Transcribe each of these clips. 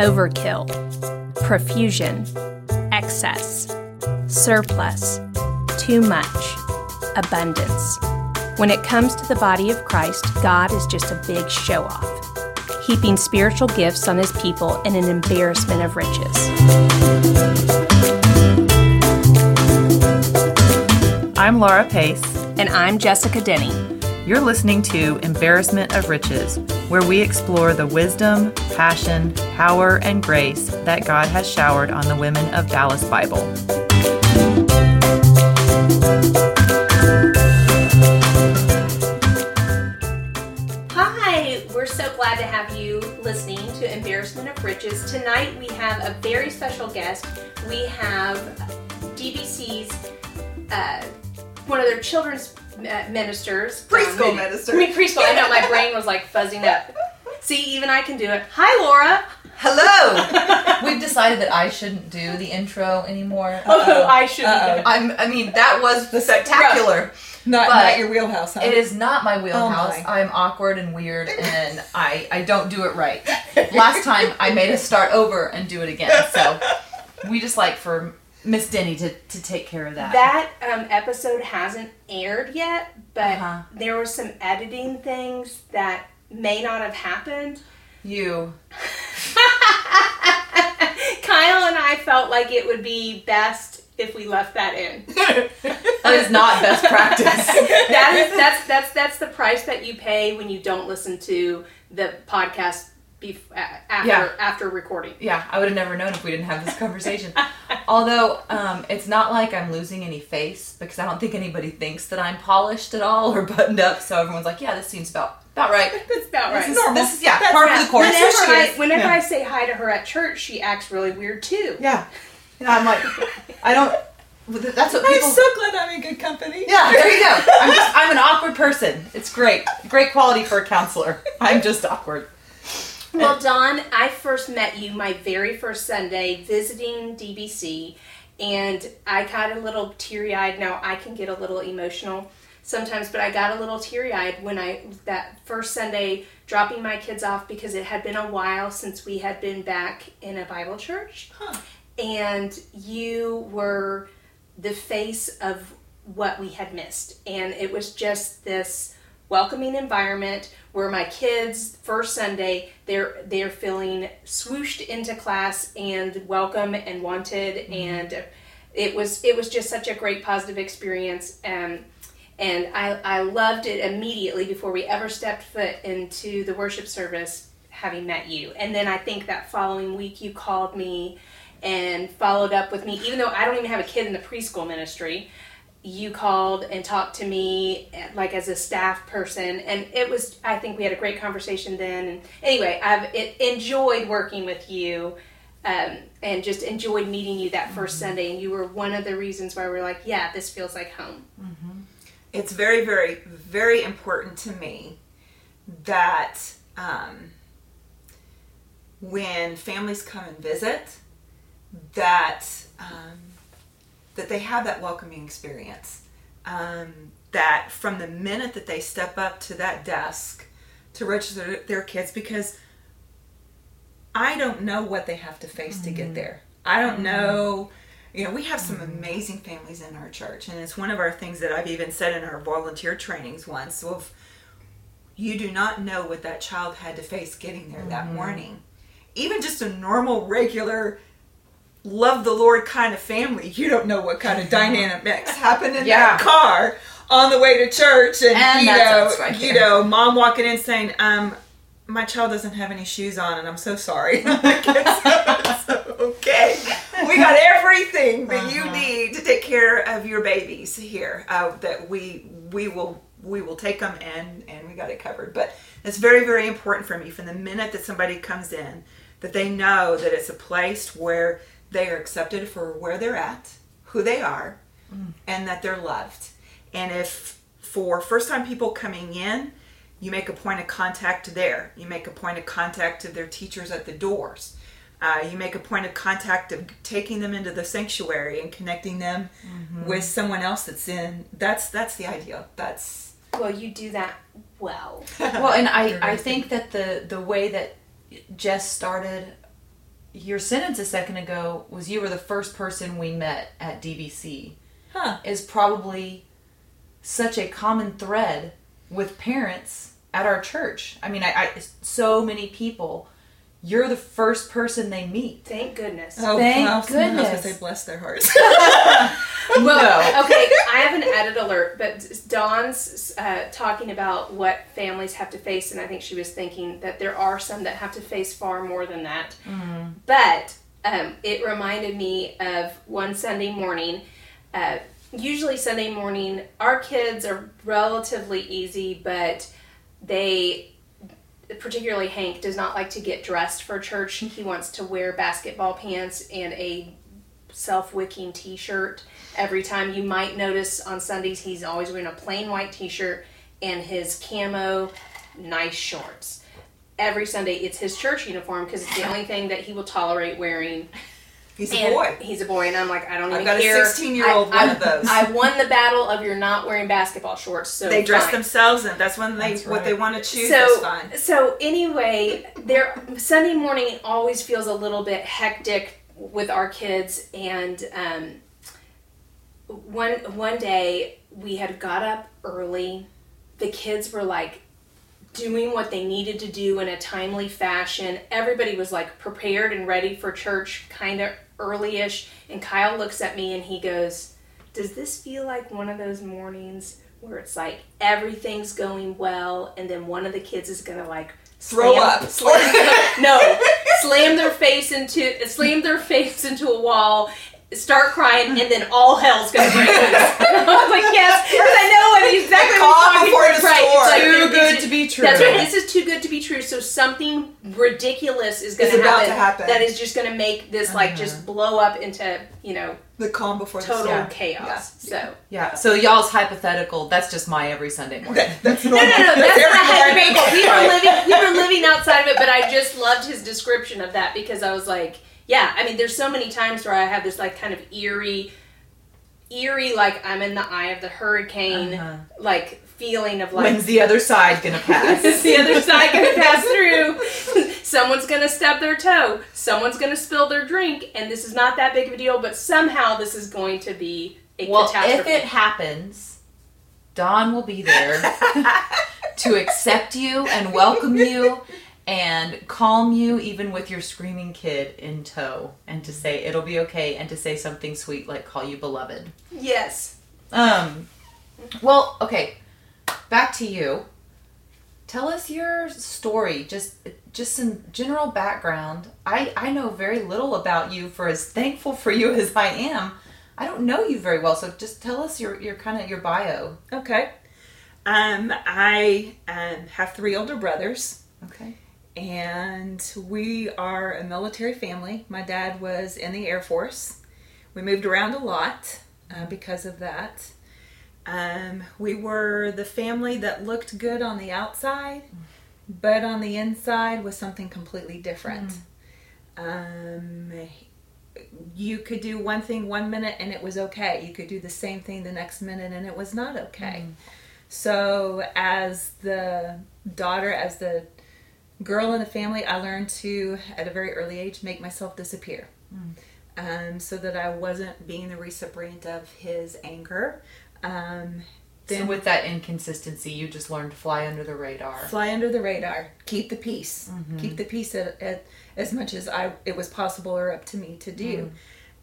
overkill, profusion, excess, surplus, too much, abundance. When it comes to the body of Christ, God is just a big show off, heaping spiritual gifts on his people in an embarrassment of riches. I'm Laura Pace. And I'm Jessica Denny. You're listening to Embarrassment of Riches, where we explore the wisdom, passion, power, and grace that God has showered on the women of Dallas Bible. Hi, we're so glad to have you listening to Embarrassment of Riches. Tonight we have a very special guest. We have DBC's, uh, one of their children's ministers. Preschool Um, minister. I mean, preschool. I know my brain was like fuzzing up. See, even I can do it. Hi, Laura. Hello. We've decided that I shouldn't do the intro anymore. Oh, I should be I'm. I mean, that was the spectacular. Not, But not your wheelhouse, huh? It is not my wheelhouse. my. I'm awkward and weird, and I I don't do it right. Last time I made us start over and do it again. So we just like for Miss Denny to, to take care of that. That um, episode hasn't aired yet, but Uh-huh. there were some editing things that may not have happened. you. Kyle and I felt like it would be best if we left that in. That is not best practice. that is that's that's that's the price that you pay when you don't listen to the podcast bef- after Yeah. after recording. Yeah, I would have never known if we didn't have this conversation. Although, um, it's not like I'm losing any face because I don't think anybody thinks that I'm polished at all or buttoned up. So everyone's like, "Yeah, this seems about about right." That's about right. This is, this is yeah, That's part right. of the course. whenever she I, whenever Yeah. I say hi to her at church, she acts really weird too. yeah. And I'm like, I don't. That's what I'm people. so glad I'm in good company. yeah, there you go. I'm just I'm an awkward person. It's great, great quality for a counselor. I'm just awkward. Well, Dawn, I first met you my very first Sunday visiting DBC, and I got a little teary eyed. Now, I can get a little emotional sometimes, but I got a little teary eyed when I, that first Sunday, dropping my kids off because it had been a while since we had been back in a Bible church. And you were the face of what we had missed. And it was just this welcoming environment where my kids first Sunday they're they're feeling swooshed into class and welcome and wanted and it was it was just such a great positive experience um, and I, I loved it immediately before we ever stepped foot into the worship service having met you. And then I think that following week you called me and followed up with me even though I don't even have a kid in the preschool ministry you called and talked to me like as a staff person and it was i think we had a great conversation then and anyway i've enjoyed working with you um, and just enjoyed meeting you that 1st sunday and you were one of the reasons why we're like yeah this feels like home. It's very, very, very important to me that um, when families come and visit, that um, that they have that welcoming experience. Um, that from the minute that they step up to that desk to register their kids, because I don't know what they have to face to get mm-hmm. there. I don't mm-hmm. know you know, we have some mm-hmm. amazing families in our church, and it's one of our things that I've even said in our volunteer trainings once. So, if you do not know what that child had to face getting there that morning, even just a normal, regular, love the Lord kind of family, you don't know what kind of dynamics happened in Yeah. that car on the way to church, and, And you know, right you know, mom walking in saying, um. My child doesn't have any shoes on, and I'm so sorry. I'm like, "It's okay, we got everything that you need to take care of your babies here. Uh, that we we will we will take them and and we got it covered. But it's very very important for me from the minute that somebody comes in that they know that it's a place where they are accepted for where they're at, who they are, and that they're loved. And if for first time people coming in, you make a point of contact there. You make a point of contact to their teachers at the doors. Uh, you make a point of contact of taking them into the sanctuary and connecting them with someone else that's in. That's that's the ideal. That's Well, you do that well. well, and I, I think that the the way that Jess started your sentence a second ago was you were the first person we met at DBC Huh. is probably such a common thread with parents at our church. I mean, I, I so many people. You're the first person they meet. Thank goodness. Oh, Thank well, I was gonna say bless their hearts. Well, okay, I have an added alert, but Dawn's uh, talking about what families have to face, and I think she was thinking that there are some that have to face far more than that. But um, it reminded me of one Sunday morning. Uh, usually, Sunday morning, our kids are relatively easy, but they particularly Hank does not like to get dressed for church. He wants to wear basketball pants and a self-wicking t-shirt every time. You might notice on Sundays he's always wearing a plain white t-shirt and his camo nice shorts. Every Sunday it's his church uniform because it's the only thing that he will tolerate wearing. He's a boy. He's a boy, and I'm like, I don't I've even got a 16-year-old one I- of those. I won the battle of you're not wearing basketball shorts, so they dress fine. themselves, and that's when they That's what they want to choose. so that's fine. so anyway there sunday morning always feels a little bit hectic with our kids and um, one one day we had got up early the kids were like doing what they needed to do in a timely fashion everybody was like prepared and ready for church kind of early-ish and kyle looks at me and he goes does this feel like one of those mornings where it's like everything's going well and then one of the kids is gonna like Throw slam- up. slam- no slam their face into slam their face into a wall start crying and then all hell's gonna break loose i was like yes because i know what exactly Calm what you're before the. Right, storm. it's like, Too it's- good it's- to be true. that's right this is too good to be true so something ridiculous is gonna Is about happen, to happen. that is just gonna make this like just uh-huh. blow up into you know The calm before total the storm. chaos so Yeah. So y'all's hypothetical. That's just my every Sunday morning. That, that's No, no, no, that's every not morning. hypothetical. We were living, we were living outside of it, but I just loved his description of that because I was like, yeah. I mean, there's so many times where I have this like kind of eerie, eerie, like I'm in the eye of the hurricane, Uh-huh. like feeling of like. When's the other side gonna pass? is the other side going to pass through? Someone's going to stub their toe. Someone's going to spill their drink, and this is not that big of a deal. But somehow this is going to be a well, if it happens, Dawn will be there to accept you and welcome you and calm you even with your screaming kid in tow and to say it'll be okay and to say something sweet like call you beloved. yes. Um well, okay. Back to you. Tell us your story, just just some general background. I I know very little about you for as thankful for you as I am. I don't know you very well, so just tell us your your kind of your bio. Okay. Um, I um, have three older brothers, Okay. And we are a military family. My dad was in the Air Force. We moved around a lot uh, because of that. Um, we were the family that looked good on the outside, but on the inside was something completely different. Um, you could do one thing one minute and it was okay. You could do the same thing the next minute and it was not okay. So, as the daughter, as the girl in the family, I learned to, at a very early age, make myself disappear. Um, so that I wasn't being the recipient of his anger. Um, so with that inconsistency, you just learned to fly under the radar. fly under the radar, keep the peace, keep the peace at, at as much as I it was possible or up to me to do.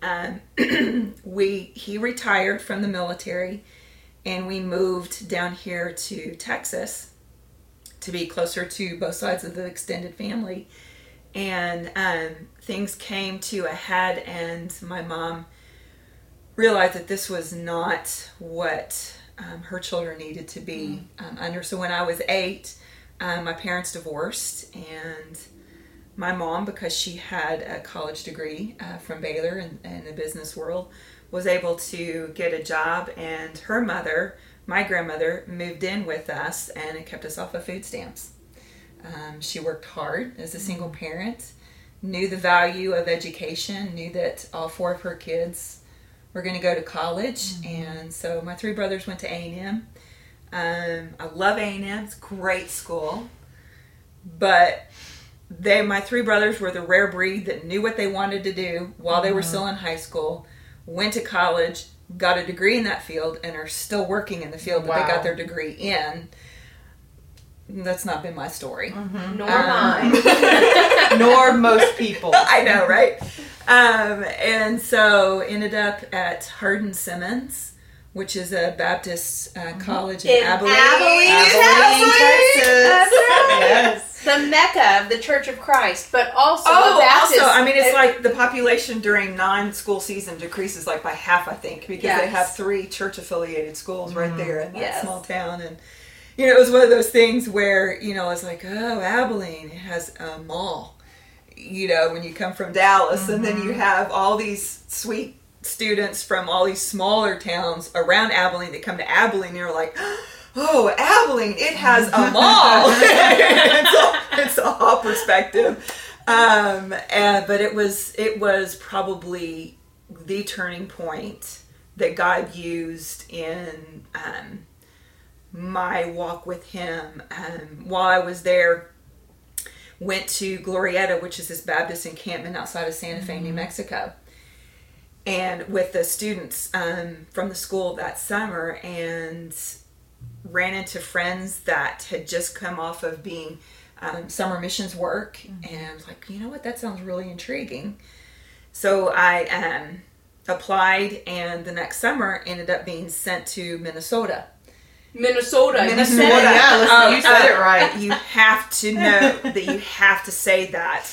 Um, we he retired from the military, and we moved down here to Texas to be closer to both sides of the extended family, and um, things came to a head, and my mom realized that this was not what um, her children needed to be um, under. So when I was eight, um, my parents divorced, and my mom, because she had a college degree uh, from Baylor in, in the business world, was able to get a job, and her mother, my grandmother, moved in with us, and it kept us off of food stamps. Um, she worked hard as a single parent, knew the value of education, knew that all four of her kids were going to go to college, and so my three brothers went to A and M. Um, I love A and M; it's a great school, but they my three brothers were the rare breed that knew what they wanted to do while they were still in high school went to college got a degree in that field and are still working in the field that Wow. they got their degree in that's not been my story Nor Um, mine. Nor most people. I know, right? Um, and so ended up at Hardin Simmons, which is a Baptist uh, college in, In Abilene, Abilene, Texas. Yes. The mecca of the Church of Christ, but also Oh, the Baptist. also, I mean, it's uh, like the population during non-school season decreases like by half, I think, because they have three church-affiliated schools right there in that Yes. small town, and you know, it was one of those things where you know, it's like, oh, Abilene has a mall. You know, when you come from Dallas, and then you have all these sweet students from all these smaller towns around Abilene that come to Abilene, and you're like. Oh, Abilene! It has a mall. it's, all, it's all perspective um and, but it was it was probably the turning point that god used in um my walk with him um while i was there went to glorieta which is this baptist encampment outside of santa fe new mexico and with the students um, from the school that summer and ran into friends that had just come off of being um, summer missions work and was like you know what that sounds really intriguing so i um, applied and the next summer ended up being sent to minnesota Minnesota. You Minnesota. Yeah, listen, Oh, you said uh, it right. you have to know that you have to say that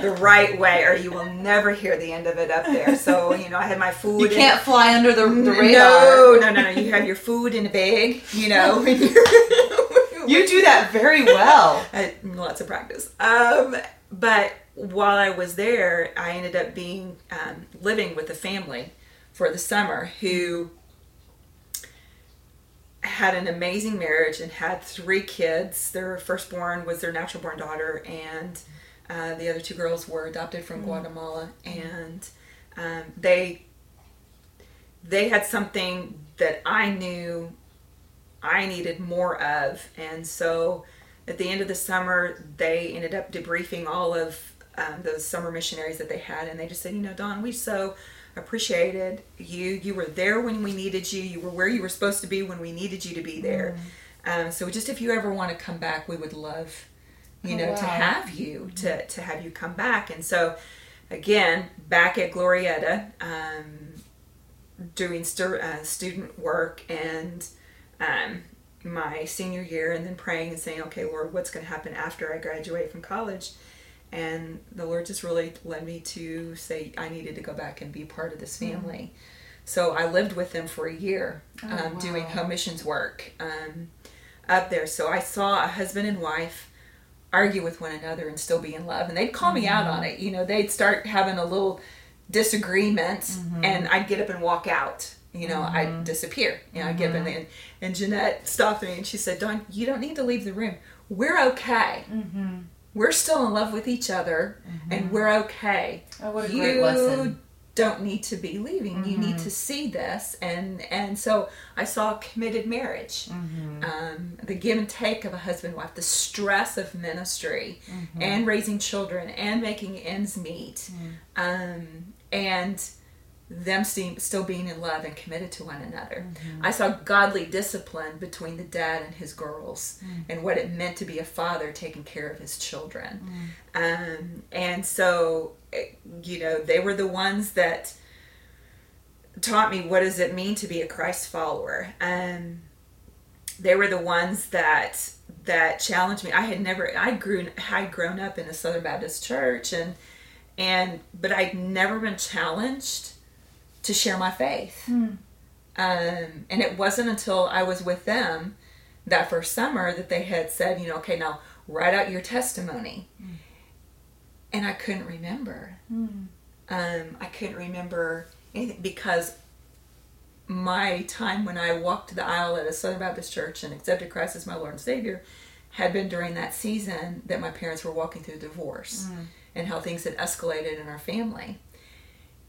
the right way or you will never hear the end of it up there so you know i had my food You can't fly under the, the radar. no no no no you have your food in a bag you know You do that very well. I, lots of practice. Um, but while I was there, I ended up being um, living with a family for the summer who had an amazing marriage and had three kids. Their firstborn was their natural born daughter, and uh, the other two girls were adopted from Guatemala, and um, they they had something that I knew I needed more of, and so at the end of the summer, they ended up debriefing all of um, those summer missionaries that they had, and they just said, you know, Dawn, we so appreciated you. You were there when we needed you. You were where you were supposed to be when we needed you to be there. Um, so just if you ever want to come back, we would love, you know, to wow. have you to to have you come back. And so, again, back at Glorieta, um, doing stu- uh, student work and um, my senior year, and then praying and saying, "Okay, Lord, what's going to happen after I graduate from college?" And the Lord just really led me to say I needed to go back and be part of this family. So I lived with them for a year, um, doing home missions work um, up there. So I saw a husband and wife argue with one another and still be in love, and they'd call me out on mm-hmm. it. You know, they'd start having a little disagreement, mm-hmm. and I'd get up and walk out. You know, I'd mm-hmm. disappear. You know, I'd get up and, and and Jeanette stopped me and she said, Dawn, you don't need to leave the room. We're okay. We're still in love with each other, and we're okay. Oh, what a you great lesson. Don't need to be leaving. You need to mm-hmm. see this." And and so I saw a committed marriage, mm-hmm. um, the give and take of a husband wife, the stress of ministry, mm-hmm. and raising children, and making ends meet, um, and them sti- still being in love and committed to one another. I saw godly discipline between the dad and his girls and what it meant to be a father taking care of his children. Um, and so, you know, they were the ones that taught me what does it mean to be a Christ follower. Um, they were the ones that that challenged me. I had never I grew would grown up in a Southern Baptist church and and but I'd never been challenged to share my faith. Um, and it wasn't until I was with them that first summer that they had said, you know, okay, now write out your testimony. And I couldn't remember. Um, I couldn't remember anything because my time when I walked the aisle at a Southern Baptist church and accepted Christ as my Lord and Savior had been during that season that my parents were walking through divorce and how things had escalated in our family.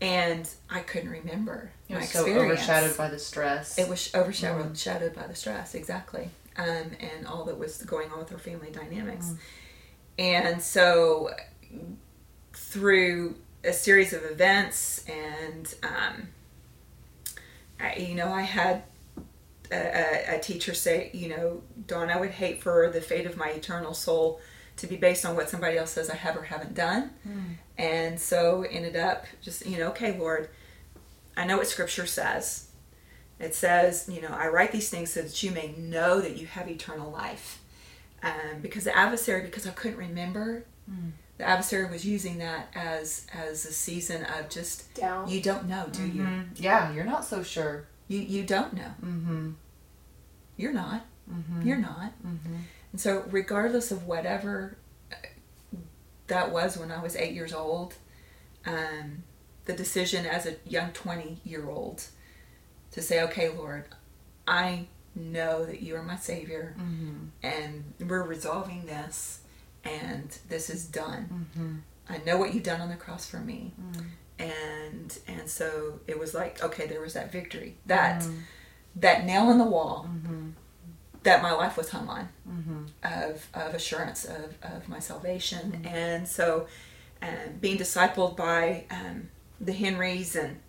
And I couldn't remember It was so overshadowed by the stress. It was overshadowed shadowed by the stress, exactly, um, and all that was going on with our family dynamics. and so through a series of events and um, I, you know i had a, a, teacher say you know dawn i would hate for the fate of my eternal soul to be based on what somebody else says i have or haven't done. And so ended up just you know okay lord i know what scripture says. It says you know i write these things so that you may know that you have eternal life. Um, because the adversary because i couldn't remember the adversary was using that as as a season of just Doubt. you don't know do you? Yeah, you're not so sure. you you don't know. Mm-hmm. you're not. You're not. And so regardless of whatever uh, that was when i was eight years old um, the decision as a young 20 year old to say okay lord i know that you are my savior and we're resolving this and this is done. Mm-hmm. I know what you've done on the cross for me. Mm. And and so it was like okay there was that victory that mm. that nail in the wall mm-hmm. that my life was hung on mm-hmm. of, of assurance of, of my salvation. And so um, being discipled by um, the henrys and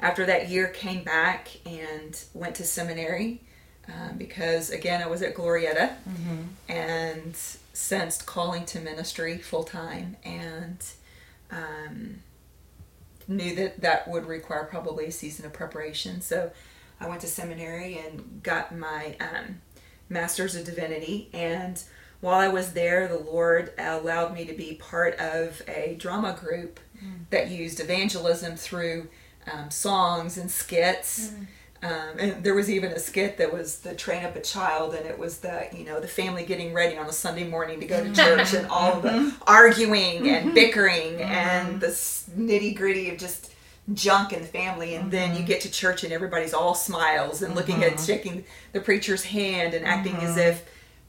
after that year came back and went to seminary um, because again i was at glorieta. And sensed calling to ministry full time and um, knew that that would require probably a season of preparation. So i went to seminary and got my um, master's of divinity and while i was there the lord allowed me to be part of a drama group that used evangelism through um, songs and skits um, and there was even a skit that was the train up a child, and it was the you know the family getting ready on a Sunday morning to go to mm-hmm. church, and all the mm-hmm. arguing and mm-hmm. bickering and the nitty gritty of just junk in the family. And then you get to church, and everybody's all smiles and looking at shaking the preacher's hand and acting as if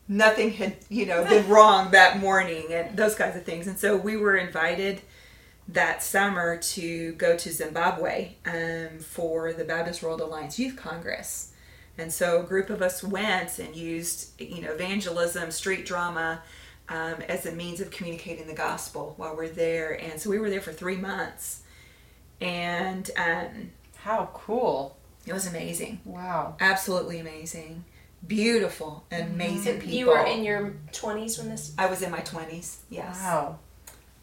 nothing had you know been wrong that morning, and those kinds of things. And so we were invited that summer to go to Zimbabwe um, for the Baptist World Alliance Youth Congress. And so a group of us went and used, you know, evangelism, street drama um, as a means of communicating the gospel while we're there. And so we were there for three months. And um, How cool. it was amazing. Wow. Absolutely amazing. Beautiful, amazing people. You were in your 20s when this. I was in my 20s, yes. Wow.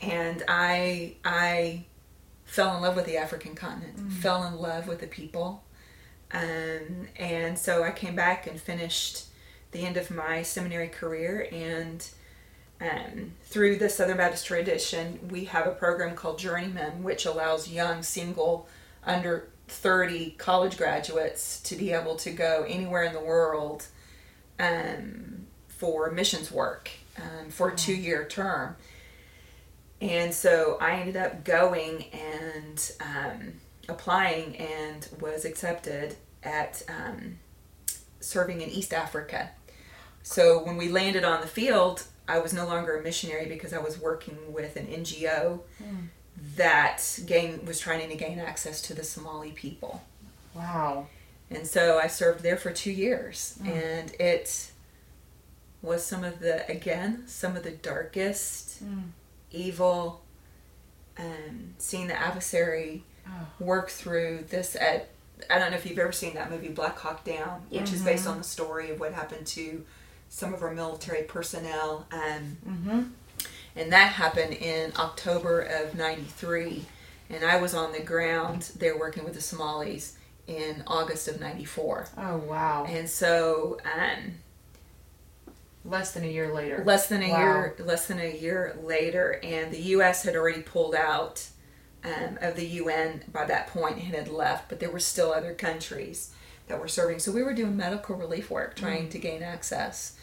And I I fell in love with the African continent, fell in love with the people, um, and so I came back and finished the end of my seminary career and. Um, through the Southern Baptist tradition, we have a program called Journeyman, which allows young, single, under 30 college graduates to be able to go anywhere in the world um, for missions work um, for a two year term. And so I ended up going and um, applying and was accepted at um, serving in East Africa. So when we landed on the field, I was no longer a missionary because I was working with an NGO that gain, was trying to gain access to the Somali people. Wow. And so I served there for two years, and it was some of the again some of the darkest, evil, um, seeing the adversary work through this. At I don't know if you've ever seen that movie Black Hawk Down, which is based on the story of what happened to some of our military personnel. Um, And that happened in October of '93, and I was on the ground there working with the Somalis in August of '94. Oh wow. And so, um, Less than a year later. less than a Wow. year, less than a year later, and the U.S. had already pulled out um, of the UN by that point and had left, but there were still other countries that were serving. So we were doing medical relief work, trying to gain access.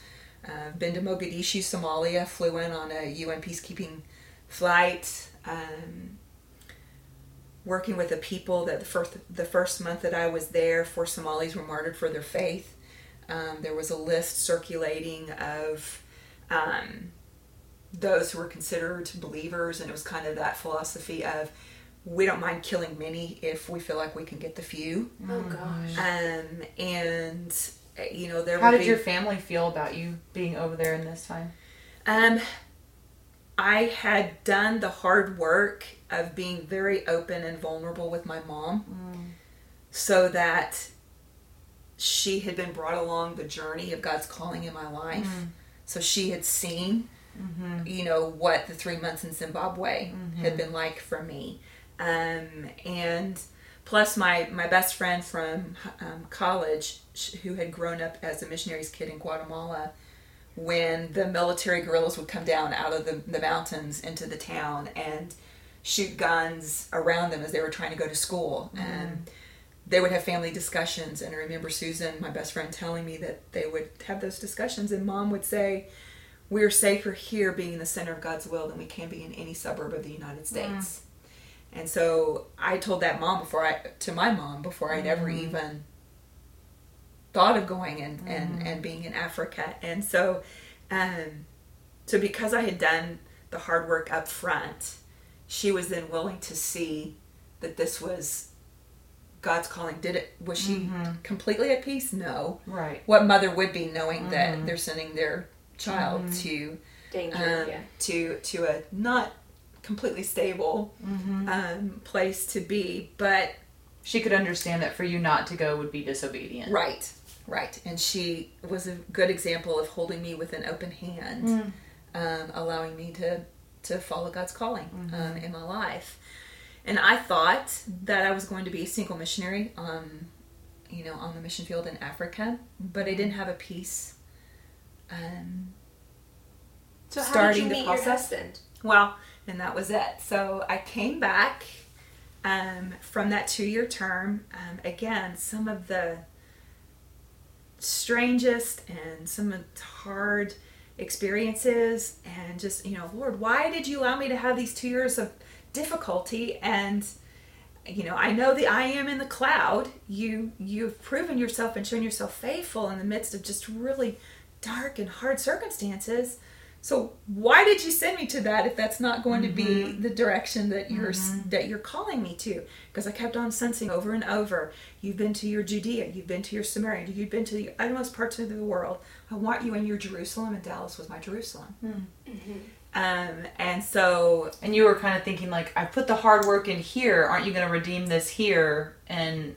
Uh, been to Mogadishu, Somalia. Flew in on a UN peacekeeping flight. Um, working with the people that the first the first month that I was there, four Somalis were martyred for their faith. Um, there was a list circulating of um, those who were considered believers, and it was kind of that philosophy of we don't mind killing many if we feel like we can get the few. Oh gosh. Um, and uh, you know there How would did be, your family feel about you being over there in this time? um, I had done the hard work of being very open and vulnerable with my mom so that she had been brought along the journey of God's calling in my life. Mm. So she had seen, mm-hmm. you know, what the three months in Zimbabwe had mm-hmm. been like for me. Um, and plus my, my best friend from um, college who had grown up as a missionary's kid in Guatemala when the military guerrillas would come down out of the, the mountains into the town and shoot guns around them as they were trying to go to school. And they would have family discussions. And I remember Susan, my best friend, telling me that they would have those discussions. And mom would say, We're safer here being in the center of God's will than we can be in any suburb of the United mm. States. And so I told that mom before I, to my mom, before I'd ever mm. even thought of going and, and, mm. and being in Africa. And so, um, so because I had done the hard work up front, she was then willing to see that this was God's calling. Did it? Was she completely at peace? No. Right. What mother would be knowing that they're sending their child to Danger, um, yeah. to to a not completely stable um, place to be, but She could understand that for you not to go would be disobedient. Right, right. And she was a good example of holding me with an open hand, um, allowing me to to follow God's calling um, in my life. And I thought that I was going to be a single missionary, um, you know, on the mission field in Africa, but I didn't have a peace. Um, So how starting did the you meet your process. husband? well, and that was it. So I came back um, from that two year term. Um, again, some of the strangest and some of the hard experiences, and just, you know, Lord, why did you allow me to have these two years of difficulty? And you know, I know the I am in the cloud. You you've proven yourself and shown yourself faithful in the midst of just really dark and hard circumstances. So why did you send me to that if that's not going to be mm-hmm. the direction that you're mm-hmm. that you're calling me to? Because I kept on sensing over and over, you've been to your Judea, you've been to your Samaria, you've been to the uttermost parts of the world. I want you in your Jerusalem, and Dallas was my Jerusalem. Hmm. Mm-hmm. Um, and so And you were kind of thinking like, I put the hard work in here. Aren't you going to redeem this here? And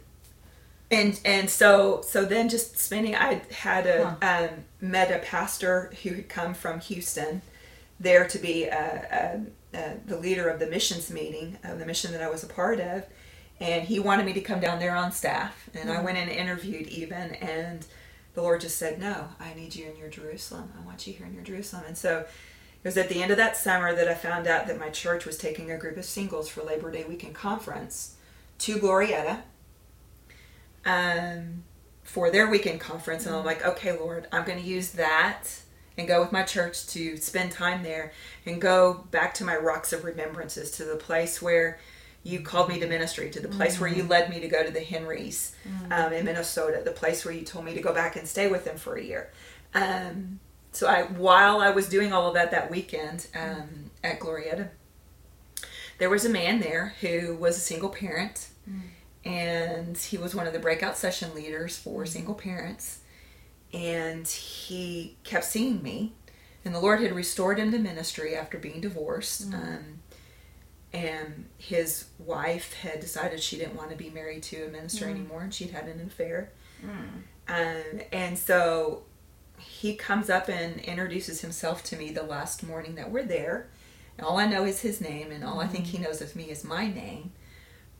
and and so so then just spending i had a um, met a pastor who had come from houston there to be uh, uh, uh, the leader of the missions meeting of the mission that i was a part of. And he wanted me to come down there on staff. And i went and interviewed even and the lord just said no i need you in your jerusalem. I want you here in your jerusalem. And so it was at the end of that summer that i found out that my church was taking a group of singles for labor day weekend conference to glorieta um, for their weekend conference, and I'm like, okay, Lord, I'm going to use that and go with my church to spend time there and go back to my rocks of remembrances to the place where you called me to ministry, to the place where you led me to go to the Henrys um, in Minnesota, the place where you told me to go back and stay with them for a year. Um, so I, while I was doing all of that that weekend um, at Glorieta, there was a man there who was a single parent and he was one of the breakout session leaders for single parents and he kept seeing me and the lord had restored him to ministry after being divorced um, and his wife had decided she didn't want to be married to a minister anymore and she'd had an affair. Um, and so he comes up and introduces himself to me the last morning that we're there and all i know is his name and all i think he mm. knows of me is my name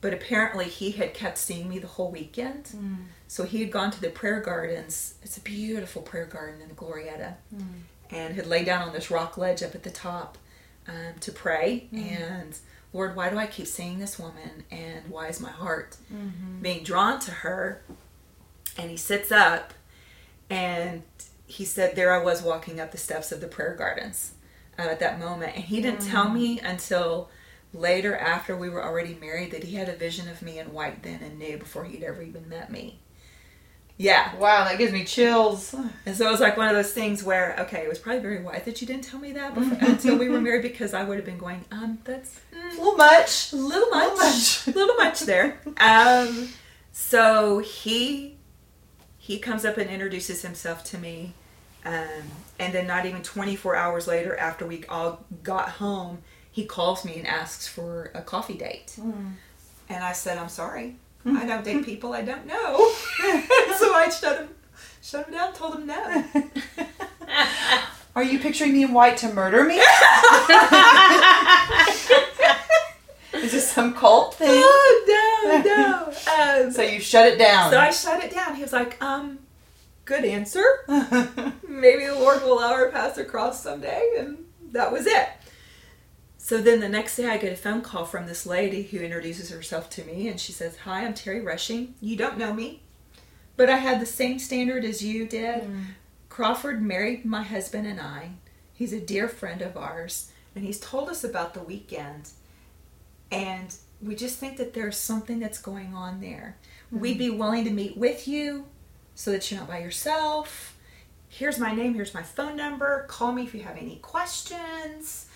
but apparently he had kept seeing me the whole weekend. Mm. So he had gone to the prayer gardens. It's a beautiful prayer garden in the Glorieta, mm. and had laid down on this rock ledge up at the top um, to pray. And Lord, why do I keep seeing this woman? And why is my heart mm-hmm. being drawn to her? And he sits up, and he said, "There I was walking up the steps of the prayer gardens uh, at that moment." And he didn't tell me until later after we were already married that he had a vision of me in white then and knew before he'd ever even met me. Yeah. wow, that gives me chills. And so it was like one of those things where, okay, it was probably very white that you didn't tell me that before, until we were married because I would have been going, um, that's mm, A little much. a little much, much. a little much there. Um, so he he comes up and introduces himself to me, Um, and then not even 24 hours later, after we all got home, he calls me and asks for a coffee date. And I said, I'm sorry. I don't date people I don't know. so I shut him, shut him down, told him no. Are you picturing me in white to murder me? Is this some cult thing? Oh, no, no. Um, So you shut it down. So I shut it down. He was like, um, good answer. Maybe the Lord will allow paths to cross someday. And that was it. So then the next day I get a phone call from this lady who introduces herself to me and she says, Hi, I'm Terry Rushing. You don't know me, but I had the same standard as you did. Mm. Crawford married my husband and I. He's a dear friend of ours and he's told us about the weekend. And we just think that there's something that's going on there. We'd mm. be willing to meet with you so that you're not by yourself. Here's my name, here's my phone number. Call me if you have any questions.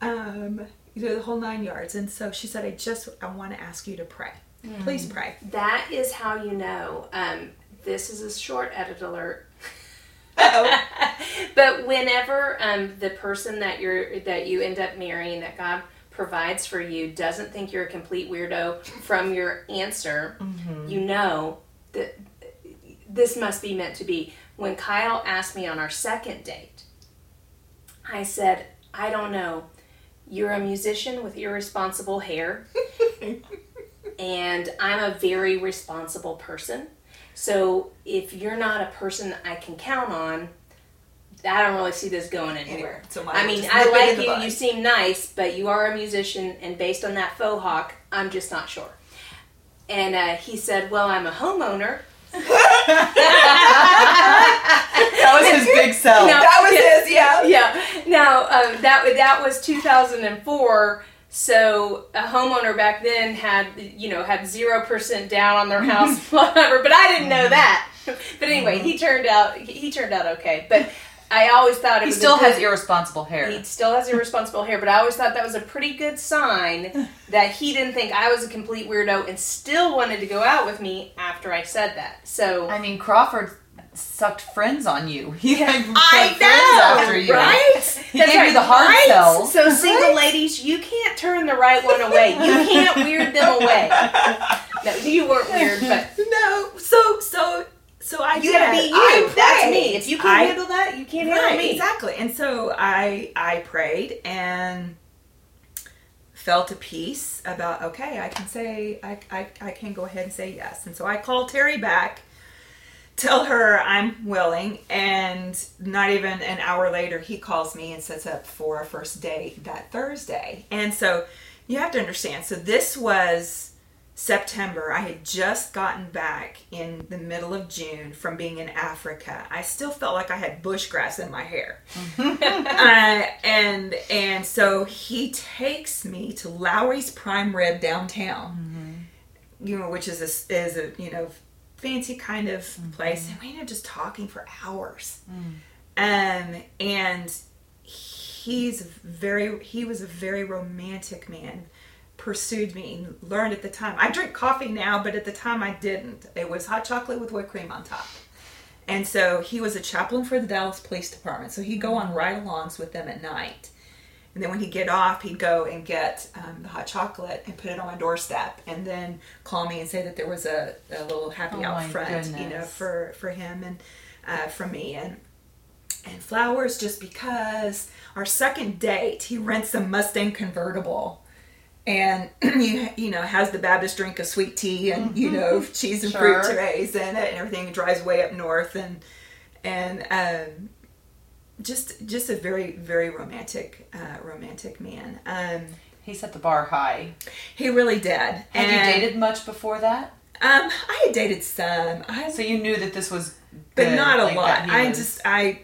Um, you know, the whole nine yards. And so she said, I just I want to ask you to pray. Please pray. That is how you know. Um, this is a short edit alert. but whenever um, the person that you're that you end up marrying that God provides for you doesn't think you're a complete weirdo from your answer, you know that this must be meant to be. When Kyle asked me on our second date, I said, I don't know. You're a musician with irresponsible hair, and I'm a very responsible person. So if you're not a person I can count on, I don't really see this going anywhere. So I mean, I nip it in like you. You seem nice, but you are a musician, and based on that faux hawk, I'm just not sure. And uh, he said, "Well, I'm a homeowner." that was his big sell. No. That was his, yeah. yeah. Now um, that that was 2004. So a homeowner back then had you know had zero percent down on their house, whatever. But I didn't know that. But anyway, he turned out he, he turned out okay. But I always thought it he was still good- has irresponsible hair. He still has irresponsible hair, but I always thought that was a pretty good sign that he didn't think I was a complete weirdo and still wanted to go out with me after I said that. So I mean, Crawford sucked friends on you. He like, I know, after you. right? He gave you the hard right? sell. So single ladies, you can't turn the right one away. You can't weird them away. No, you weren't weird, but No, so so so I you gotta be you. I That's prayed. me. If you can't I- handle that, you can't handle right, me. exactly. And so I I prayed and felt a peace about okay, I can say I, I I can go ahead and say yes. And so I called Terry back, tell her I'm willing, and not even an hour later he calls me and sets up for our first date that Thursday. And so you have to understand. So this was September. I had just gotten back in the middle of June from being in Africa. I still felt like I had bushgrass in my hair. uh, and and so he takes me to Lawry's Prime Rib downtown. You know, which is a is a, you know, fancy kind of place. And we ended up just talking for hours. Um and he's very he was a very romantic man pursued me and learned at the time. I drink coffee now but at the time i didn't. It was hot chocolate with whipped cream on top. And so he was a chaplain for the dallas police department. So he'd go on ride-alongs with them at night. And then when he'd get off he'd go and get um, the hot chocolate and put it on my doorstep and then call me and say that there was a, a little happy Oh out front you know for for him and uh, from me. And and flowers just because our second date he rents a mustang convertible and you, you know has the baptist drink of sweet tea and you know cheese and fruit Sure. trays in it and everything and drives way up north and and um just just a very very romantic uh romantic man um He set the bar high. he really did Had and you dated much before that? um i had dated some i So you knew that this was but good, not a like lot. I was- just I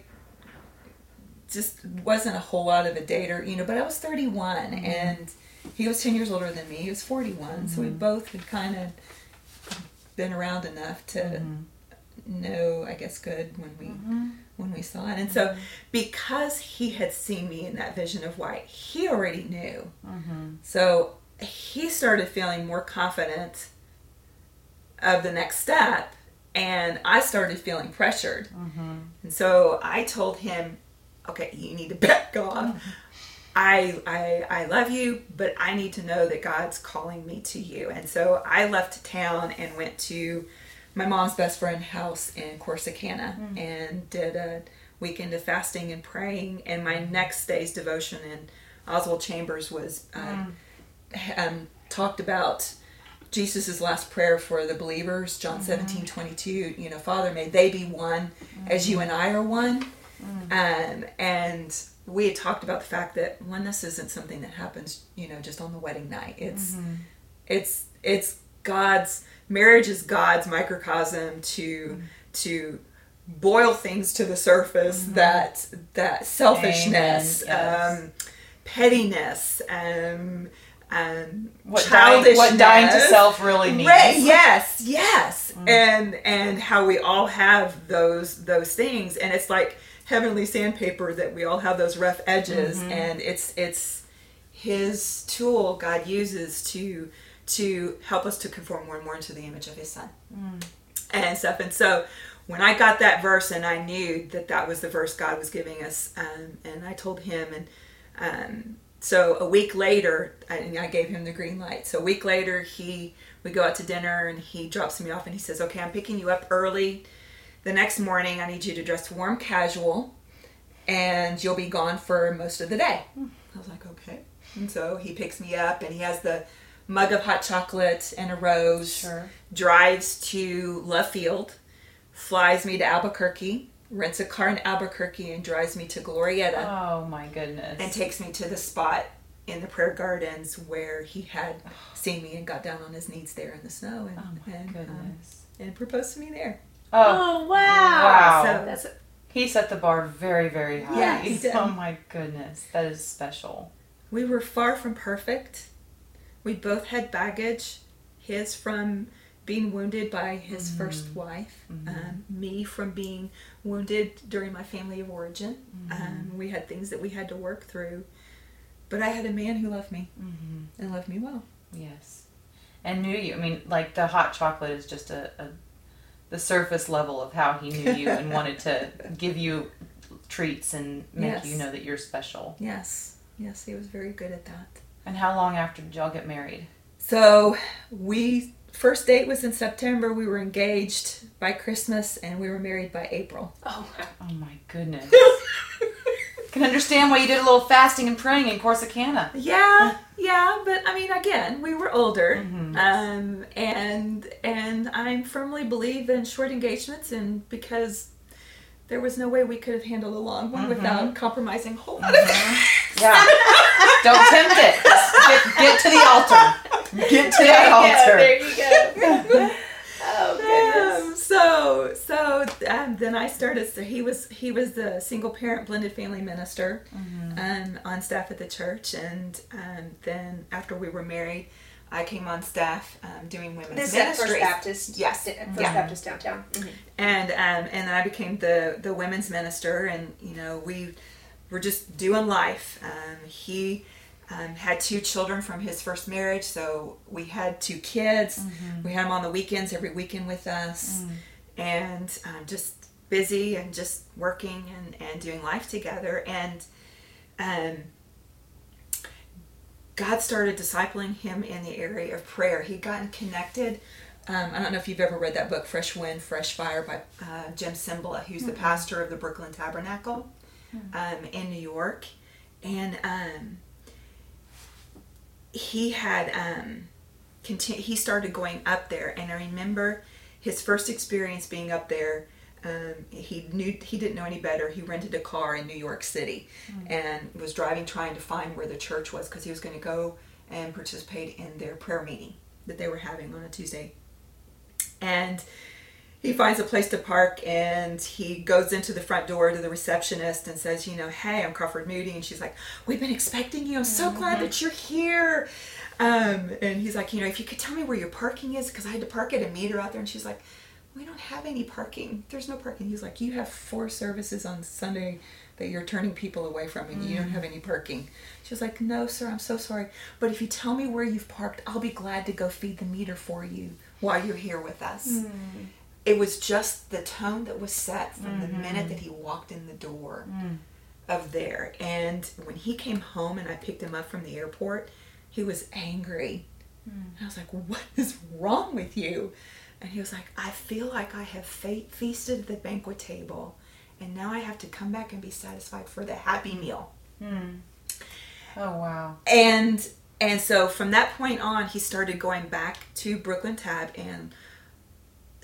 just wasn't a whole lot of a dater, you know. But I was 31, Mm-hmm. and he was 10 years older than me. He was 41, so we Mm-hmm. both had kind of been around enough to Mm-hmm. know, I guess, good when we when we saw it. And so, Mm-hmm. because he had seen me in that vision of white, he already knew. Mm-hmm. So he started feeling more confident of the next step and I started feeling pressured. And so I told him, "Okay, you need to back off. I, I I love you, but I need to know that God's calling me to you." And so I left town and went to my mom's best friend house in Corsicana and did a weekend of fasting and praying. And my next day's devotion in Oswald Chambers was um, um, talked about Jesus' last prayer for the believers, John 17, 22, you know, Father, may they be one as you and I are one. Um, and we had talked about the fact that oneness isn't something that happens, you know, just on the wedding night. It's, it's, it's God's, marriage is God's microcosm to, to boil things to the surface that, that selfishness, yes. um, pettiness, um, um, What dying, what dying to self really means. Right, yes, yes, and and how we all have those those things, and it's like heavenly sandpaper that we all have those rough edges, and it's it's His tool God uses to to help us to conform more and more into the image of His Son, and stuff. And so when I got that verse, and I knew that that was the verse God was giving us, um, and I told him, and um, so a week later, I, I gave him the green light. So a week later, he we go out to dinner, and he drops me off, and he says, "Okay, I'm picking you up early. The next morning, I need you to dress warm, casual, and you'll be gone for most of the day." I was like, "Okay." And so he picks me up, and he has the mug of hot chocolate and a rose. Sure. Drives to Love Field, flies me to Albuquerque, rents a car in Albuquerque, and drives me to Glorieta Oh my goodness. and takes me to the spot in the prayer gardens where he had seen me and got down on his knees there in the snow and, oh my and, um, and proposed to me there. Oh, Oh wow! Wow. So- That's a, he set the bar very, very high. Yeah, he did. Oh my goodness. That is special. We were far from perfect. We both had baggage. His from being wounded by his first wife, um, me from being wounded during my family of origin. Um, we had things that we had to work through. But I had a man who loved me Mm-hmm. and loved me well. Yes. And knew you. I mean, like the hot chocolate is just a, a the surface level of how he knew you and wanted to give you treats and make Yes. you know that you're special. Yes, yes, he was very good at that. And how long after did y'all get married? So we first date was in September. We were engaged by Christmas, and we were married by April. oh wow! Oh my goodness. Can understand why you did a little fasting and praying in Corsicana. Yeah, yeah, but I mean, again, we were older, Mhm. um, and and I firmly believe in short engagements, and because there was no way we could have handled a long one without compromising whole of Yeah. Don't tempt it. Get, get to the altar. Get to that altar. There you go. so so um, then I started. So he was he was the single parent blended family minister um, on staff at the church, and um, then after we were married, I came on staff um, doing women's This ministry. First Baptist. Yes. First Yeah. Baptist downtown. Mhm. and um, and then I became the the women's minister, and you know we were just doing life. Um, he um, had two children from his first marriage, so we had two kids. We had them on the weekends, every weekend with us, and um, just busy and just working and, and doing life together. And um, God started discipling him in the area of prayer. He'd gotten connected. Um, I don't know if you've ever read that book, Fresh Wind, Fresh Fire, by uh, Jim Cymbala, who's the pastor of the Brooklyn Tabernacle um, in New York. And um, he had um, conti- he started going up there, and I remember his first experience being up there. Um, he knew he didn't know any better. He rented a car in New York City and was driving, trying to find where the church was because he was going to go and participate in their prayer meeting that they were having on a Tuesday. And he finds a place to park and he goes into the front door to the receptionist and says, you know, hey, I'm Crawford Moody. And she's like, we've been expecting you. I'm so mm-hmm. glad that you're here. Um, and he's like, you know, if you could tell me where your parking is, because I had to park at a meter out there. And she's like, we don't have any parking. There's no parking. He's like, you have four services on Sunday that you're turning people away from and you don't mm. have any parking. She was like, no, sir, I'm so sorry. But if you tell me where you've parked, I'll be glad to go feed the meter for you while you're here with us. Mm. It was just the tone that was set from the minute mm-hmm. that he walked in the door mm. of there. And when he came home and I picked him up from the airport, he was angry. And I was like, What is wrong with you? And he was like, I feel like I have fe- feasted at the banquet table, and now I have to come back and be satisfied for the happy meal. Mm. Oh wow. And and so from that point on, he started going back to Brooklyn Tab and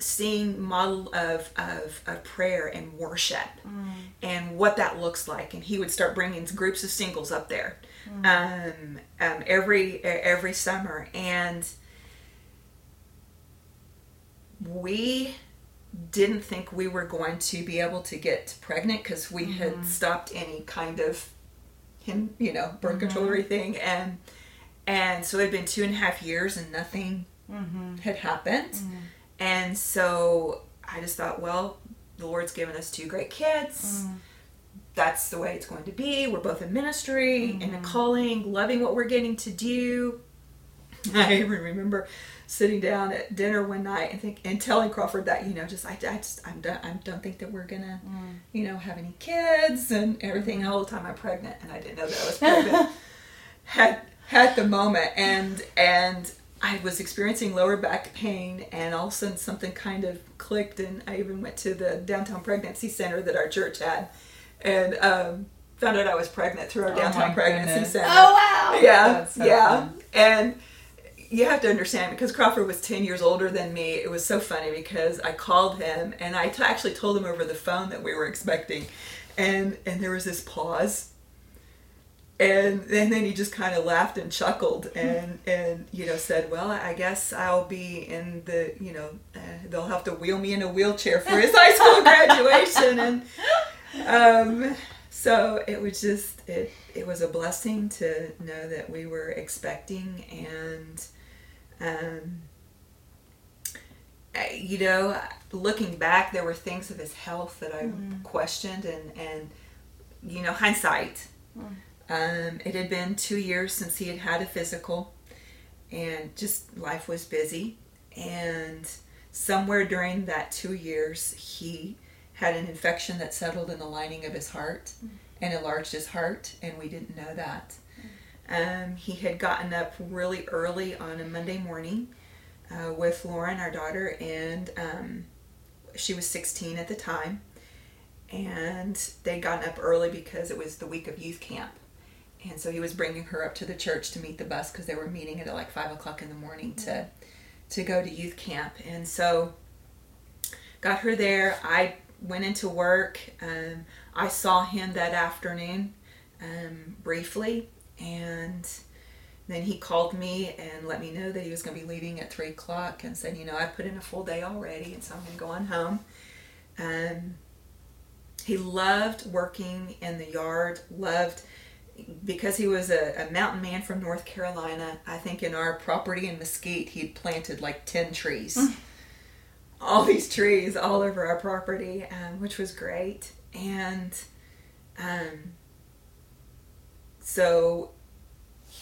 seeing model of, of, of prayer and worship mm. and what that looks like. And he would start bringing groups of singles up there mm. um, um, every every summer. And we didn't think we were going to be able to get pregnant because we had mm-hmm. stopped any kind of him you know birth mm-hmm. control thing and and so it had been two and a half years and nothing mm-hmm. had happened and so i just thought well the lord's given us two great kids. Mm. That's the way it's going to be. We're both in ministry and a mm-hmm. calling loving what we're getting to do. I even remember sitting down at dinner one night and think and telling Crawford that you know just I, I just I'm done I don't think that we're gonna mm. you know have any kids and everything mm-hmm. all the time. I'm pregnant and I didn't know that I was pregnant. Had had the moment and and I was experiencing lower back pain and all of a sudden something kind of clicked and I even went to the downtown pregnancy center that our church had and um, found out I was pregnant through our Oh downtown my pregnancy goodness. center Oh wow! yeah, That's so yeah. fun. And you have to understand because Crawford was 10 years older than me, it was so funny because I called him and I t- actually told him over the phone that we were expecting. And and there was this pause. And, and then he just kind of laughed and chuckled and, and you know said, "Well, I guess I'll be in the you know uh, they'll have to wheel me in a wheelchair for his high school graduation." And um, so it was just it it was a blessing to know that we were expecting and um you know looking back there were things of his health that i questioned and and you know hindsight um, it had been two years since he had had a physical and just life was busy. And somewhere during that two years he had an infection that settled in the lining of his heart and enlarged his heart and we didn't know that. Um, he had gotten up really early on a monday morning uh, with lauren our daughter and um, she was 16 at the time. And they'd gotten up early because it was the week of youth camp and so he was bringing her up to the church to meet the bus because they were meeting at like five o'clock in the morning to to go to youth camp. And so got her there. I went into work. Um, I saw him that afternoon um, briefly, and then he called me and let me know that he was going to be leaving at three o'clock, and said, you know, I put in a full day already, and so I'm going to go on home. Um, he loved working in the yard. Loved because he was a, a mountain man from North Carolina, I think in our property in Mesquite, he'd planted like 10 trees. all these trees all over our property, um, which was great. And um, so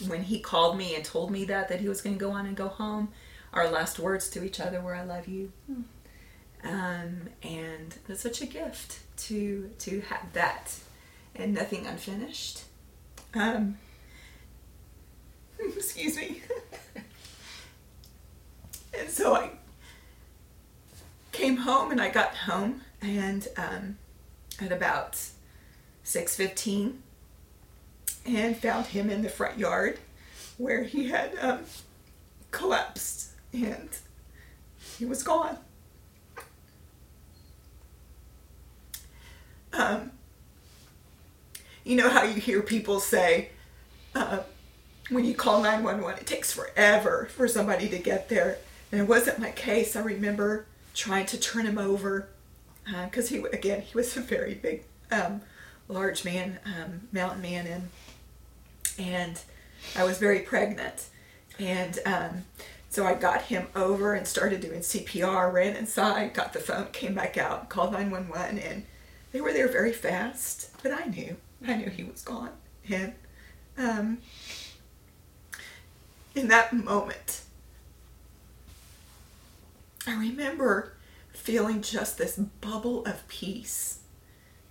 when he called me and told me that, that he was going to go on and go home, our last words to each other were, I love you. Um, and it's such a gift to to have that and nothing unfinished. Um, excuse me. and so I came home and I got home and um, at about 6.15 and found him in the front yard where he had um, collapsed and he was gone. Um, you know how you hear people say, uh, when you call 911, it takes forever for somebody to get there. And it wasn't my case. I remember trying to turn him over because he, again, he was a very big, um, large man, um, mountain man, and and I was very pregnant, and um, so I got him over and started doing CPR. Ran inside, got the phone, came back out, called 911, and they were there very fast. But I knew, I knew he was gone, and um, in that moment, I remember feeling just this bubble of peace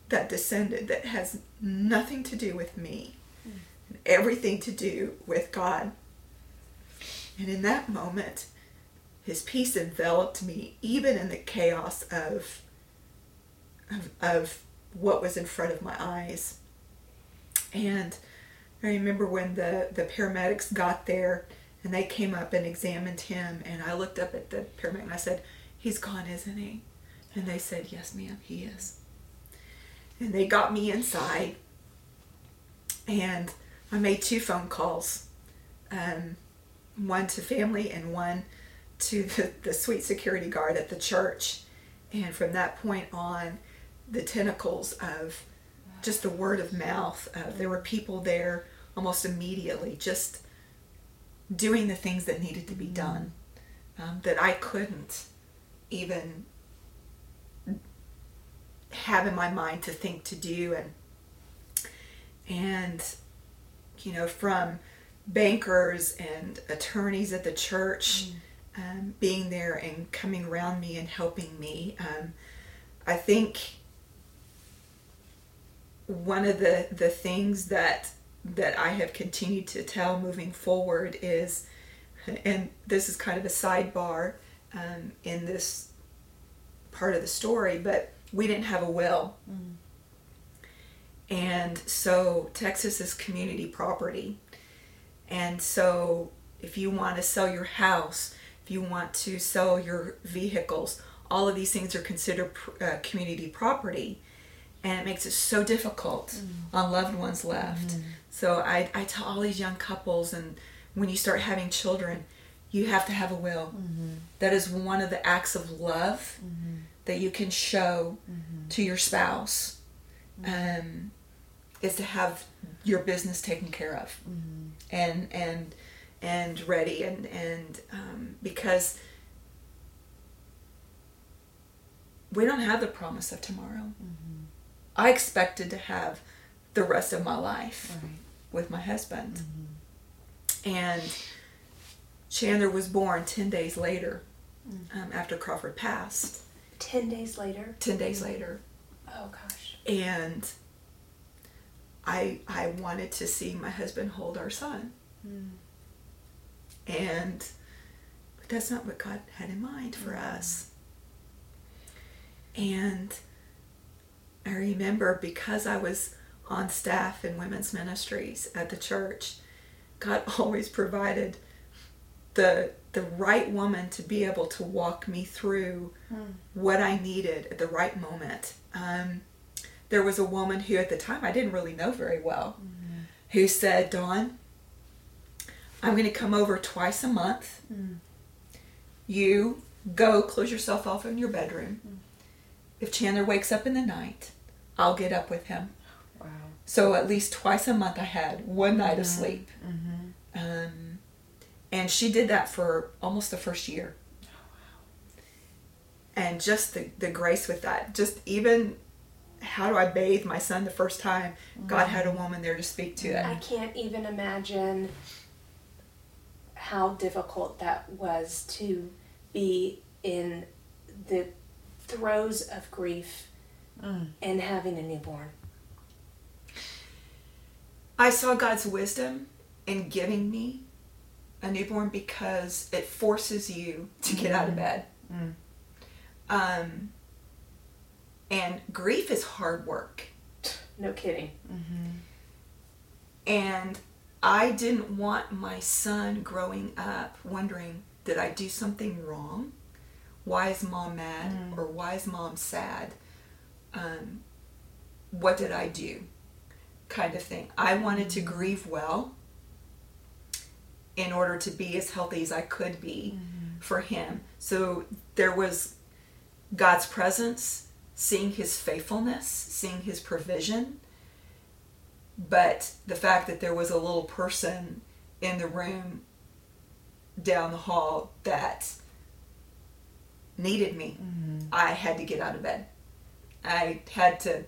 that descended that has nothing to do with me, and everything to do with God. And in that moment, his peace enveloped me, even in the chaos of, of, of what was in front of my eyes. And I remember when the, the paramedics got there and they came up and examined him, and I looked up at the paramedic and I said, He's gone, isn't he? And they said, Yes, ma'am, he is. And they got me inside, and I made two phone calls um, one to family and one to the, the sweet security guard at the church. And from that point on, the tentacles of just the word of mouth, uh, there were people there almost immediately just doing the things that needed to be done um, that I couldn't even have in my mind to think to do. And and you know from bankers and attorneys at the church um, being there and coming around me and helping me um, i think one of the the things that that i have continued to tell moving forward is and this is kind of a sidebar um, in this part of the story but we didn't have a will and so Texas is community property. And so if you want to sell your house, if you want to sell your vehicles, all of these things are considered pr- uh, community property. And it makes it so difficult mm. on loved ones left. Mm. So I, I tell all these young couples, and when you start having children, you have to have a will. Mm-hmm. That is one of the acts of love mm-hmm. that you can show mm-hmm. to your spouse um, is to have your business taken care of and and and ready and and um, because we don't have the promise of tomorrow i expected to have the rest of my life with my husband mm-hmm. and chandler was born 10 days later mm. um, after crawford passed 10 days later. 10 days later Oh, gosh. and I I wanted to see my husband hold our son. Mm. And but that's not what God had in mind for mm. us. And I remember because I was on staff in women's ministries at the church, God always provided the the right woman to be able to walk me through hmm. what I needed at the right moment. Um, there was a woman who at the time I didn't really know very well hmm. who said, Dawn, I'm going to come over twice a month. Hmm. You go close yourself off in your bedroom. If Chandler wakes up in the night, I'll get up with him. Wow. So at least twice a month I had one night of sleep. Mm-hmm. Um, and she did that for almost the first year. Wow. And just the, the grace with that, just even how do I bathe my son the first time? God had a woman there to speak to I can't even imagine how difficult that was to be in the throes of grief Mm. and having a newborn. I saw God's wisdom in giving me a newborn because it forces you to get out of mm. bed. Mm. Um, and grief is hard work. No kidding. Mm-hmm. And I didn't want my son growing up wondering, did I do something wrong? Why is mom mad? Or why is mom sad? Um, what did I do? Kind of thing. I wanted to grieve well in order to be as healthy as I could be for him. So there was God's presence, seeing his faithfulness, seeing his provision but the fact that there was a little person in the room down the hall that needed me i had to get out of bed i had to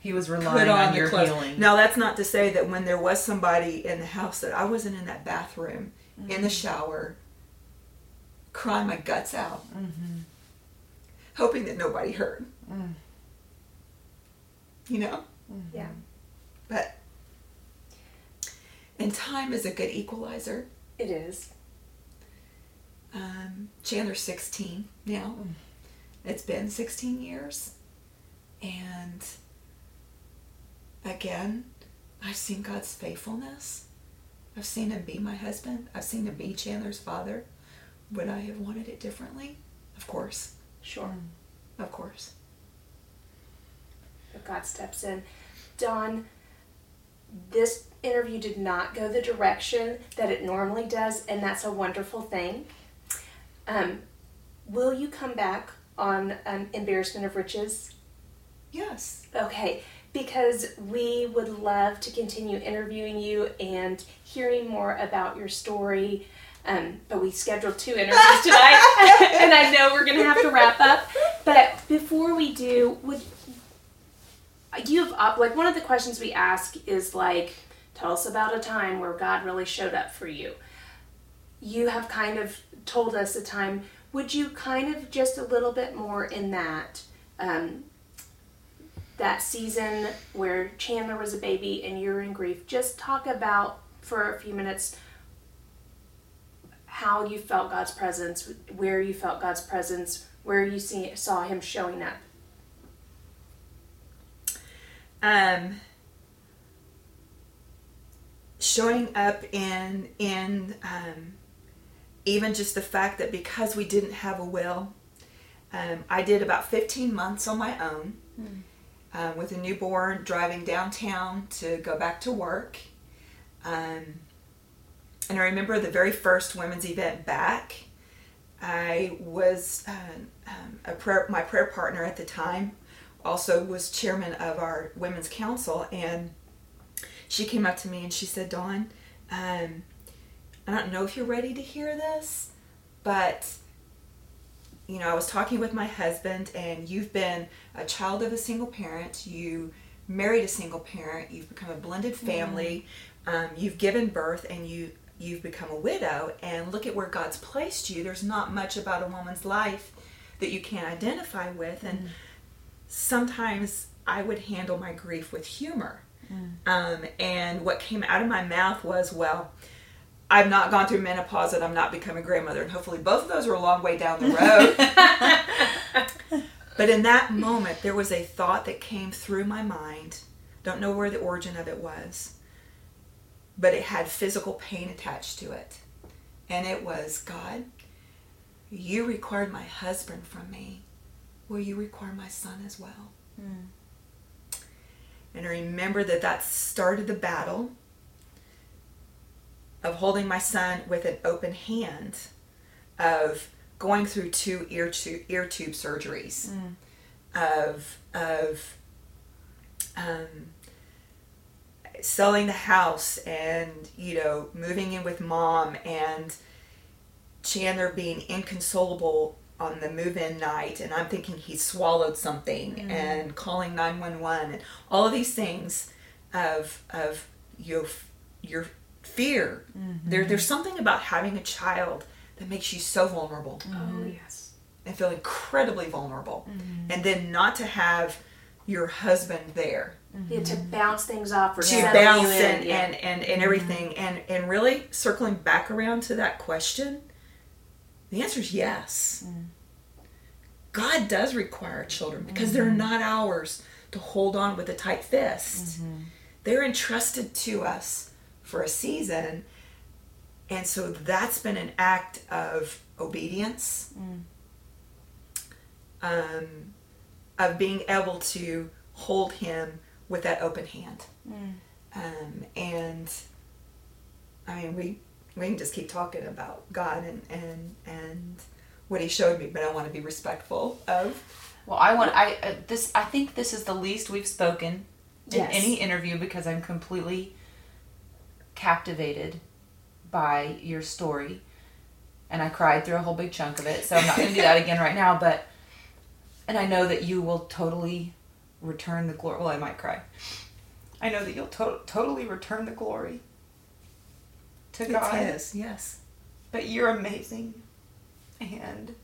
He was put relying on, on, your clothes healing. now that's not to say that when there was somebody in the house that i wasn't in that bathroom in the mm-hmm. shower crying my guts out mm-hmm. hoping that nobody heard. Mm. You know? Mm-hmm. Yeah. But, and time is a good equalizer. It is. Um, Chandler's 16 now. Mm. It's been 16 years. And again, I've seen God's faithfulness. I've seen him be my husband. I've seen him be Chandler's father. Would I have wanted it differently? Of course. Sure. Of course. But God steps in. Dawn, this interview did not go the direction that it normally does, and that's a wonderful thing. Um, will you come back on um, Embarrassment of Riches? Yes. Okay, because we would love to continue interviewing you and hearing more about your story. Um, but we scheduled two interviews tonight, and I know we're going to have to wrap up. But before we do, would you have op- like one of the questions we ask is like, tell us about a time where God really showed up for you. You have kind of told us a time. Would you kind of just a little bit more in that? Um, that season where Chandler was a baby and you're in grief, just talk about for a few minutes how you felt God's presence, where you felt God's presence, where you see, saw Him showing up. um, showing up in in um, even just the fact that because we didn't have a will, um, I did about 15 months on my own um, with a newborn, driving downtown to go back to work. Um, and I remember the very first women's event back. I was uh, um, a prayer, my prayer partner at the time also was chairman of our women's council and she came up to me and she said dawn um, i don't know if you're ready to hear this but you know i was talking with my husband and you've been a child of a single parent. You married a single parent. You've become a blended family. Um, you've given birth and you you've become a widow. And look at where god's placed you. There's not much about a woman's life that you can't identify with. And sometimes I would handle my grief with humor. Um, and what came out of my mouth was, well, I've not gone through menopause and I'm not becoming a grandmother. And hopefully both of those are a long way down the road. but in that moment, there was a thought that came through my mind. Don't know where the origin of it was, but it had physical pain attached to it. And it was, God, you required my husband from me. Will you require my son as well? Hmm. And I remember that that started the battle of holding my son with an open hand, of going through two ear tube, ear tube surgeries, of of um, selling the house and you know moving in with mom and Chandler being inconsolable on the move-in night and I'm thinking he swallowed something and calling 911 and all of these things of of your your fear. Mm-hmm. There there's something about having a child that makes you so vulnerable. Oh, mm-hmm. yes. and feel incredibly vulnerable. Mm-hmm. And then not to have your husband there. Yeah, to bounce things off or to bounce you in. and, yeah. and, and, and everything. And, and really circling back around to that question the answer is yes. Mm. God does require children because they're not ours to hold on with a tight fist. They're entrusted to us for a season and so that's been an act of obedience um, of being able to hold him with that open hand um, and I mean, we we can just keep talking about God and and and what He showed me, but I want to be respectful of. Well, I want I uh, this I think this is the least we've spoken in Yes. any interview because I'm completely captivated by your story. And I cried through a whole big chunk of it, so I'm not going to do that again right now, but and I know that you will totally return the glory. Well, I might cry. I know that you'll to- totally return the glory to It's God. His, yes. But you're amazing. And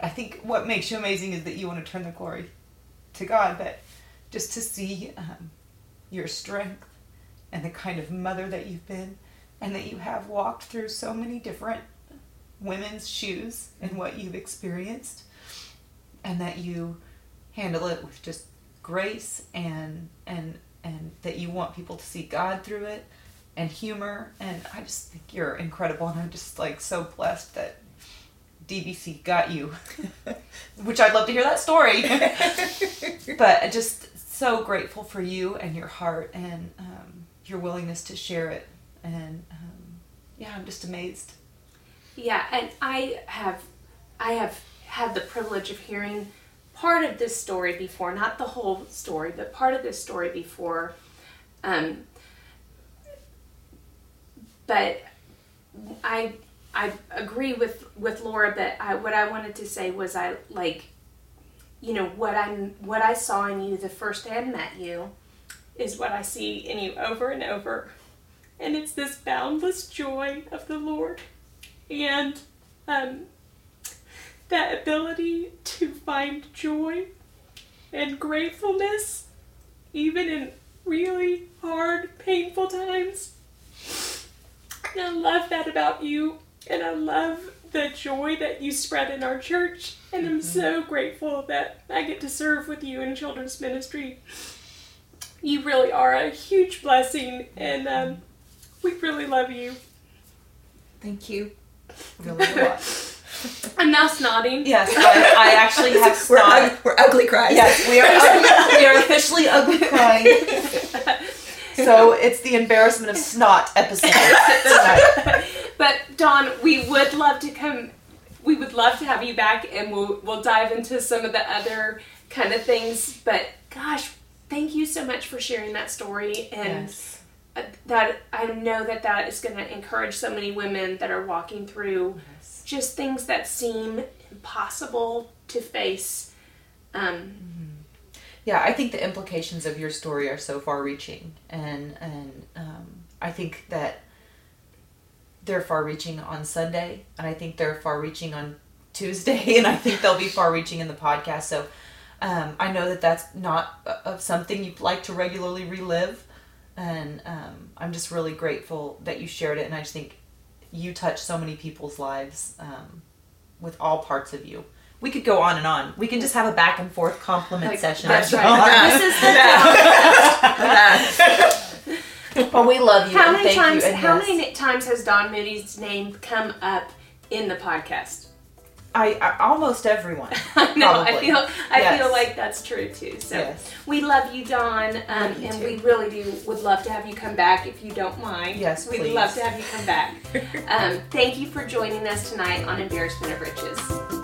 I think what makes you amazing is that you want to turn the glory to God, but just to see um, your strength and the kind of mother that you've been, and that you have walked through so many different women's shoes and what you've experienced, and that you handle it with just grace and and and that you want people to see God through it and humor and I just think you're incredible and I'm just like so blessed that DBC got you which I'd love to hear that story. But just so grateful for you and your heart and um, your willingness to share it and um, yeah I'm just amazed Yeah, and I have I have had the privilege of hearing part of this story before, not the whole story, but part of this story before. Um, but I I agree with with Laura, but I, what I wanted to say was I like, you know, what I'm what I saw in you the first day I met you, is what I see in you over and over, and it's this boundless joy of the Lord, and um, that ability to find joy and gratefulness, even in really hard, painful times. And I love that about you, and I love the joy that you spread in our church. And I'm so grateful that I get to serve with you in children's ministry. You really are a huge blessing, and um, we really love you. Thank you. really I'm now snotting. yes I, I actually have We're, snot ug- we're ugly cries. Yes, we are. ugly- we are officially ugly crying. So it's the embarrassment of snot episode tonight. But Dawn, we would love to come. We would love to have you back, and we'll we'll dive into some of the other kind of things. But gosh, thank you so much for sharing that story, and Yes. uh, that I know that that is going to encourage so many women that are walking through Yes. just things that seem impossible to face. Um, Yeah, I think the implications of your story are so far-reaching, and and um, I think that they're far-reaching on Sunday, and I think they're far-reaching on Tuesday, and I think they'll be far-reaching in the podcast. So um, I know that that's not of something you'd like to regularly relive, and um, I'm just really grateful that you shared it, and I just think you touch so many people's lives um, with all parts of you. We could go on and on. We can just have a back and forth compliment like, session. That's Dawn. right. this is the But we love you. How and many thank times? You, how yes, many times has Dawn Moody's name come up in the podcast? I, I almost everyone. I know. I feel. I Yes. feel like that's true too. So Yes. we love you, Dawn, um, Love you and too. we really do. Would love to have you come back if you don't mind. Yes, we'd please. love to have you come back. um, thank you for joining us tonight on Embarrassment of Riches.